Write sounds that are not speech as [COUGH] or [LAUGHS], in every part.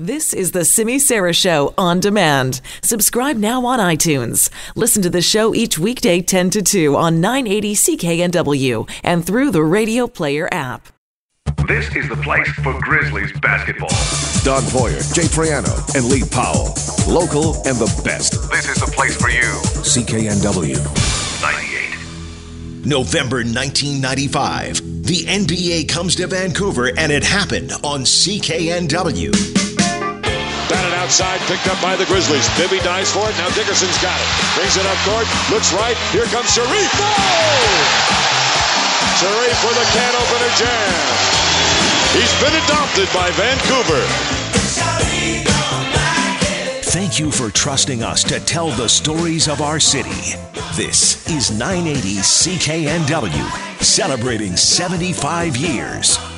This is the Simi Sara Show on demand. Subscribe now on iTunes. Listen to the show each weekday 10 to 2 on 980 CKNW and through the Radio Player app. This is the place for Grizzlies basketball. Don Poier, Jay Triano, and Lee Powell. Local and the best. This is the place for you. CKNW. 98. November 1995. The NBA comes to Vancouver and it happened on CKNW. Batted outside, picked up by the Grizzlies. Bibby dives for it. Now Dickerson's got it. Brings it up court. Looks right. Here comes Shareef. Oh! Shareef with a can opener jam. He's been adopted by Vancouver. Thank you for trusting us to tell the stories of our city. This is 980 CKNW, celebrating 75 years.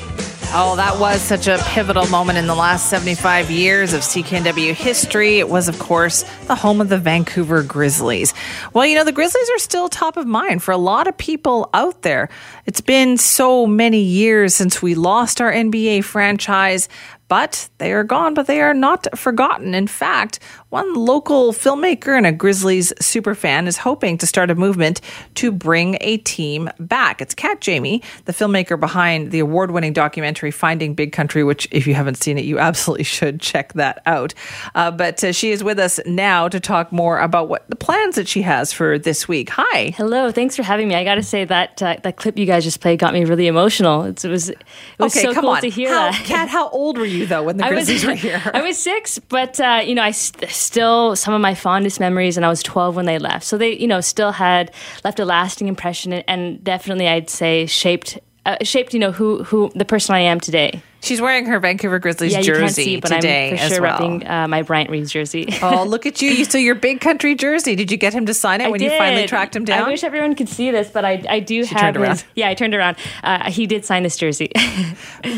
Oh, that was such a pivotal moment in the last 75 years of CKNW history. It was, of course, the home of the Vancouver Grizzlies. Well, you know, the Grizzlies are still top of mind for a lot of people out there. It's been so many years since we lost our NBA franchise, but they are gone, but they are not forgotten. In fact, one local filmmaker and a Grizzlies superfan is hoping to start a movement to bring a team back. It's Kat Jayme, the filmmaker behind the award winning documentary Finding Big Country, which, if you haven't seen it, you [LAUGHS] absolutely should check that out. Uh, but uh, she is with us now to talk more about what the plans that she has for this week. Hi. Hello, thanks for having me. I got to say that uh, that clip you guys just played got me really emotional. It's, it was it was okay, so come cool on. to hear how, that. Kat, how old were you though when the [LAUGHS] I was, Grizzlies were here? [LAUGHS] I was six, but uh, you know, I st- still some of my fondest memories, and I was twelve when they left. So they, you know, still had left a lasting impression, and, and definitely, I'd say, shaped uh, shaped, you know, who who the person I am today. She's wearing her Vancouver Grizzlies yeah, you jersey can't see, but today I'm for as sure well. repping uh, my Bryant Reeves jersey. oh, [LAUGHS] look at you! You so your big country jersey. Did you get him to sign it I when you finally tracked him down? I wish everyone could see this, but I, I do She have turned his. Yeah, I turned around. Uh, he did sign this jersey. [LAUGHS]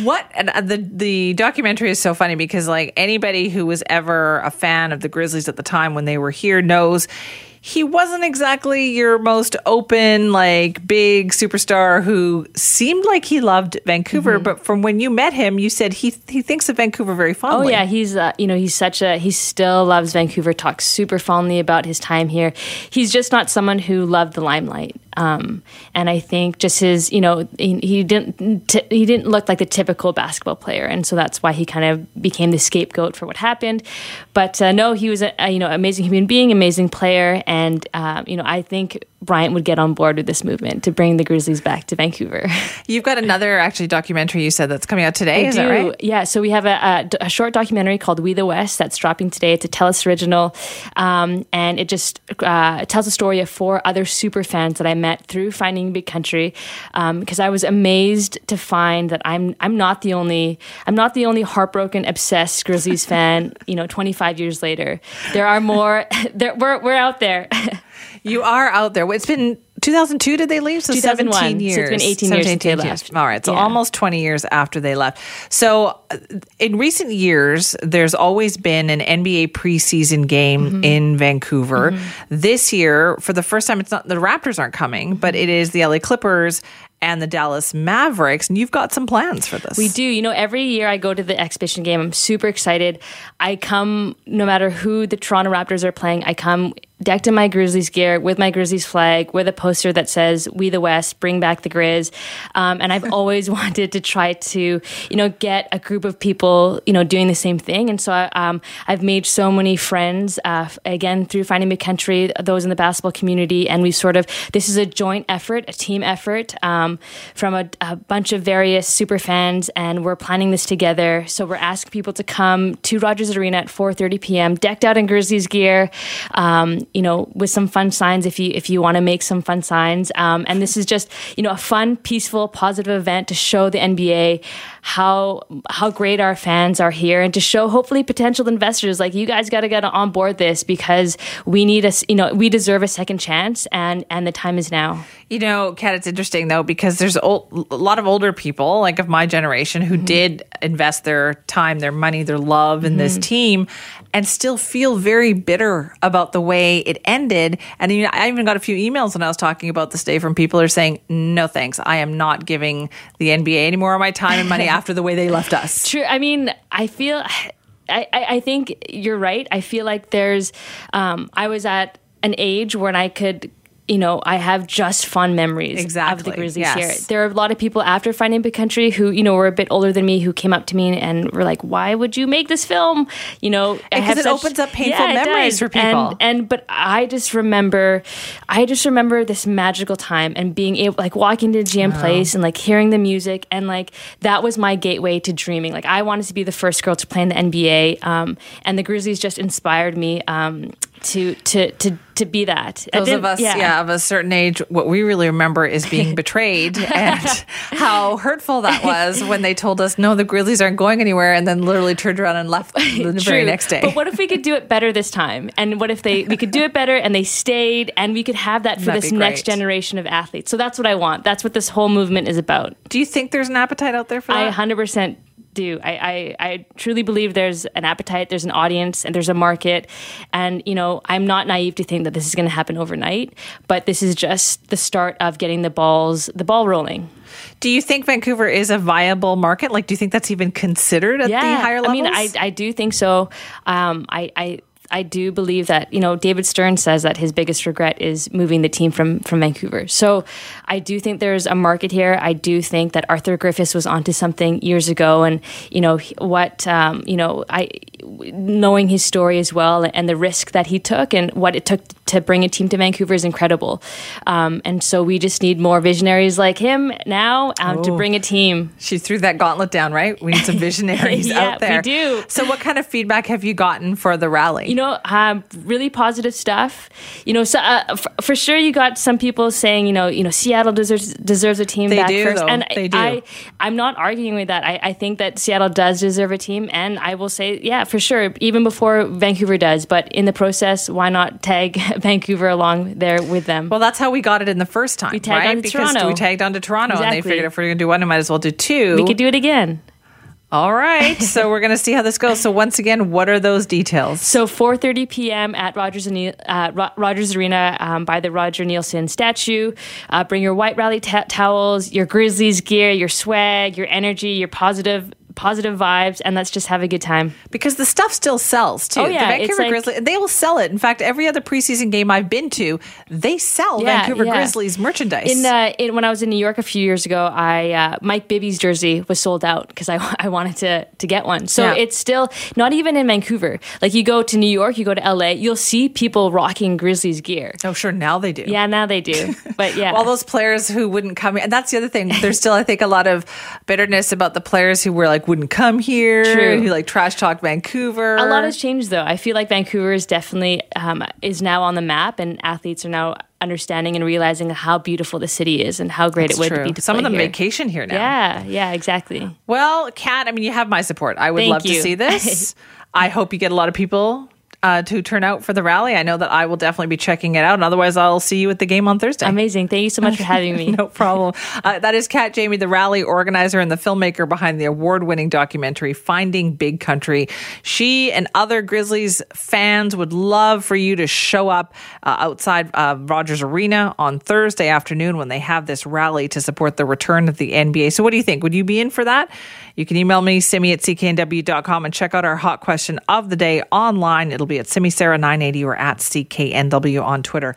What and uh, the the documentary is so funny because like anybody who was ever a fan of the Grizzlies at the time when they were here knows he wasn't exactly your most open like big superstar who seemed like he loved Vancouver but from when you met him you said he he thinks of Vancouver very fondly. Oh yeah, he's uh, you know he's such a he still loves Vancouver. Talks super fondly about his time here. He's just not someone who loved the limelight. Um, and I think just his you know he, he didn't t- he didn't look like the typical basketball player, and so that's why he kind of became the scapegoat for what happened. But uh, no, he was a, a you know amazing human being, amazing player, and um, you know I think Bryant would get on board with this movement to bring the Grizzlies back to Vancouver. [LAUGHS] You've got another actually documentary you said that's coming out today I is do. that right? Yeah. So we have a, a, a short documentary called We the West that's dropping today. It's a Telus original, um, and it just uh, it tells the story of four other super fans that I met through Finding Big Country. Because I was amazed to find that I'm I'm not the only I'm not the only heartbroken, obsessed Grizzlies [LAUGHS] fan. You know, 25 years later, there are more. [LAUGHS] There, we're we're out there. You are out there. It's been 2002 did they leave? So 2001. 17 So years. it's been 18 years since they 18 left. All right. So Yeah. almost 20 years after they left. So uh, in recent years, there's always been an NBA preseason game Mm-hmm. in Vancouver. This year, for the first time, it's not the Raptors aren't coming, but it is the LA Clippers and the Dallas Mavericks. And you've got some plans for this. We do. You know, every year I go to the exhibition game. I'm super excited. I come no matter who the Toronto Raptors are playing. I come decked in my Grizzlies gear with my Grizzlies flag, with a poster that says "We the West, bring back the Grizz." Um, and I've [LAUGHS] always wanted to try to, you know, get a group of people, you know, doing the same thing. And so I, um, I've made so many friends uh, again through finding big country, those in the basketball community, and we sort of this is a joint effort, a team effort um, from a, a bunch of various super fans, and we're planning this together. So we're asking people to come to Rogers Arena at 4:30 p.m. decked out in Grizzlies gear. You know, with some fun signs if you if you want to make some fun signs. Um, and this is just you know a fun, peaceful, positive event to show the NBA how how great our fans are here, and to show hopefully potential investors like you guys got to get on board this because we need us. You know, we deserve a second chance, and and the time is now. You know, Kat, it's interesting though because there's old, a lot of older people like of my generation who Mm-hmm. did invest their time, their money, their love in this team, and still feel very bitter about the way it ended. And you know, I even got a few emails when I was talking about this day from people who are saying, "No thanks, I am not giving the NBA any more of my time and money [LAUGHS] after the way they left us." True. I mean, I feel I, I, think you're right. I feel like there's, um, I was at an age when I could you know, I have just fond memories exactly. of the Grizzlies yes. here. There are a lot of people after finding Big Country who, you know, were a bit older than me who came up to me and were like, "Why would you make this film?" You know, because it such, opens up painful yeah, memories for people. And, and but I just remember, I just remember this magical time and being able, like, walking to GM wow. Place and like hearing the music and like that was my gateway to dreaming. Like, I wanted to be the first girl to play in the NBA, um, and the Grizzlies just inspired me. Um, to to to to be that. Those of us, yeah. yeah. of a certain age, what we really remember is being [LAUGHS] betrayed [LAUGHS] and how hurtful that was when they told us, no, the Grizzlies aren't going anywhere, and then literally turned around and left the [LAUGHS] very next day. But what if we could do it better this time? And what if they we could do it better and they stayed, and we could have that for That'd this next generation of athletes? So that's what I want. That's what this whole movement is about. Do you think there's an appetite out there for that? I 100% do. I, I, I, truly believe there's an appetite, there's an audience, and there's a market. And, you know, I'm not naive to think that this is going to happen overnight, but this is just the start of getting the balls, the ball rolling. Do you think Vancouver is a viable market? Like, do you think that's even considered at yeah, the higher levels? I mean, I, I do think so. Um, I, I I do believe that you know David Stern says that his biggest regret is moving the team from from Vancouver. So I do think there's a market here. I do think that Arthur Griffiths was onto something years ago, and you know what um, you know I knowing his story as well and the risk that he took and what it took to bring a team to Vancouver is incredible. Um, and so we just need more visionaries like him now um, to bring a team. She threw that gauntlet down, right? We need some [LAUGHS] visionaries yeah, out there. We do. So, what kind of feedback have you gotten for the rally? You know, um, really positive stuff. You know, so, uh, f- for sure, you got some people saying, you know, you know, Seattle deserves deserves a team they back do, first, though. and they do. I, I'm not arguing with that. I, I think that Seattle does deserve a team, and I will say, yeah, for sure, even before Vancouver does. But in the process, why not tag [LAUGHS] Vancouver along there with them? Well, that's how we got it in the first time. We tagged right? on because Toronto. we tagged onto Toronto, exactly. and they figured if we're going to do one, we might as well do two. We could do it again. [LAUGHS] All right, so we're going to see how this goes. So once again, what are those details? So 4:30 p.m. at Rogers uh, Rogers Arena um, by the Roger Neilson statue. Uh, bring your white rally t- towels, your Grizzlies gear, your swag, your energy, your positive positive vibes, and let's just have a good time. Because the stuff still sells too. Oh, yeah, the Vancouver like, Grizzlies, they will sell it. In fact, every other preseason game I've been to, they sell yeah, Vancouver yeah. Grizzlies merchandise. In, uh, in, when I was in New York a few years ago, I uh, Mike Bibby's jersey was sold out because I, [LAUGHS] I wanted to to get one. So yeah. it's still not even in Vancouver. Like you go to New York, you go to LA, you'll see people rocking Grizzlies gear. Oh, sure, now they do. Yeah, now they do. [LAUGHS] But yeah, all those players who wouldn't come, and that's the other thing. There's still, I think, a lot of bitterness about the players who were like wouldn't come here here. True. He like trash talked Vancouver. A lot has changed though. I feel like Vancouver is definitely um, is now on the map, and athletes are now understanding and realizing how beautiful the city is and how great That's it would true. be to some of them here. vacation here now. Yeah, yeah, exactly. Well, Kat, I mean, you have my support. I would Thank love you. to see this. [LAUGHS] I hope you get a lot of people uh, to turn out for the rally. I know that I will definitely be checking it out. And otherwise, I'll see you at the game on Thursday. Amazing. Thank you so much for having me. [LAUGHS] no problem. Uh, that is Kat Jayme, the rally organizer and the filmmaker behind the award winning documentary, Finding Big Country. She and other Grizzlies fans would love for you to show up uh, outside Rogers Arena on Thursday afternoon when they have this rally to support the return of the NBA. So, what do you think? Would you be in for that? You can email me, simi at cknw.com, and check out our hot question of the day online. It'll be at simisara980 or at cknw on Twitter.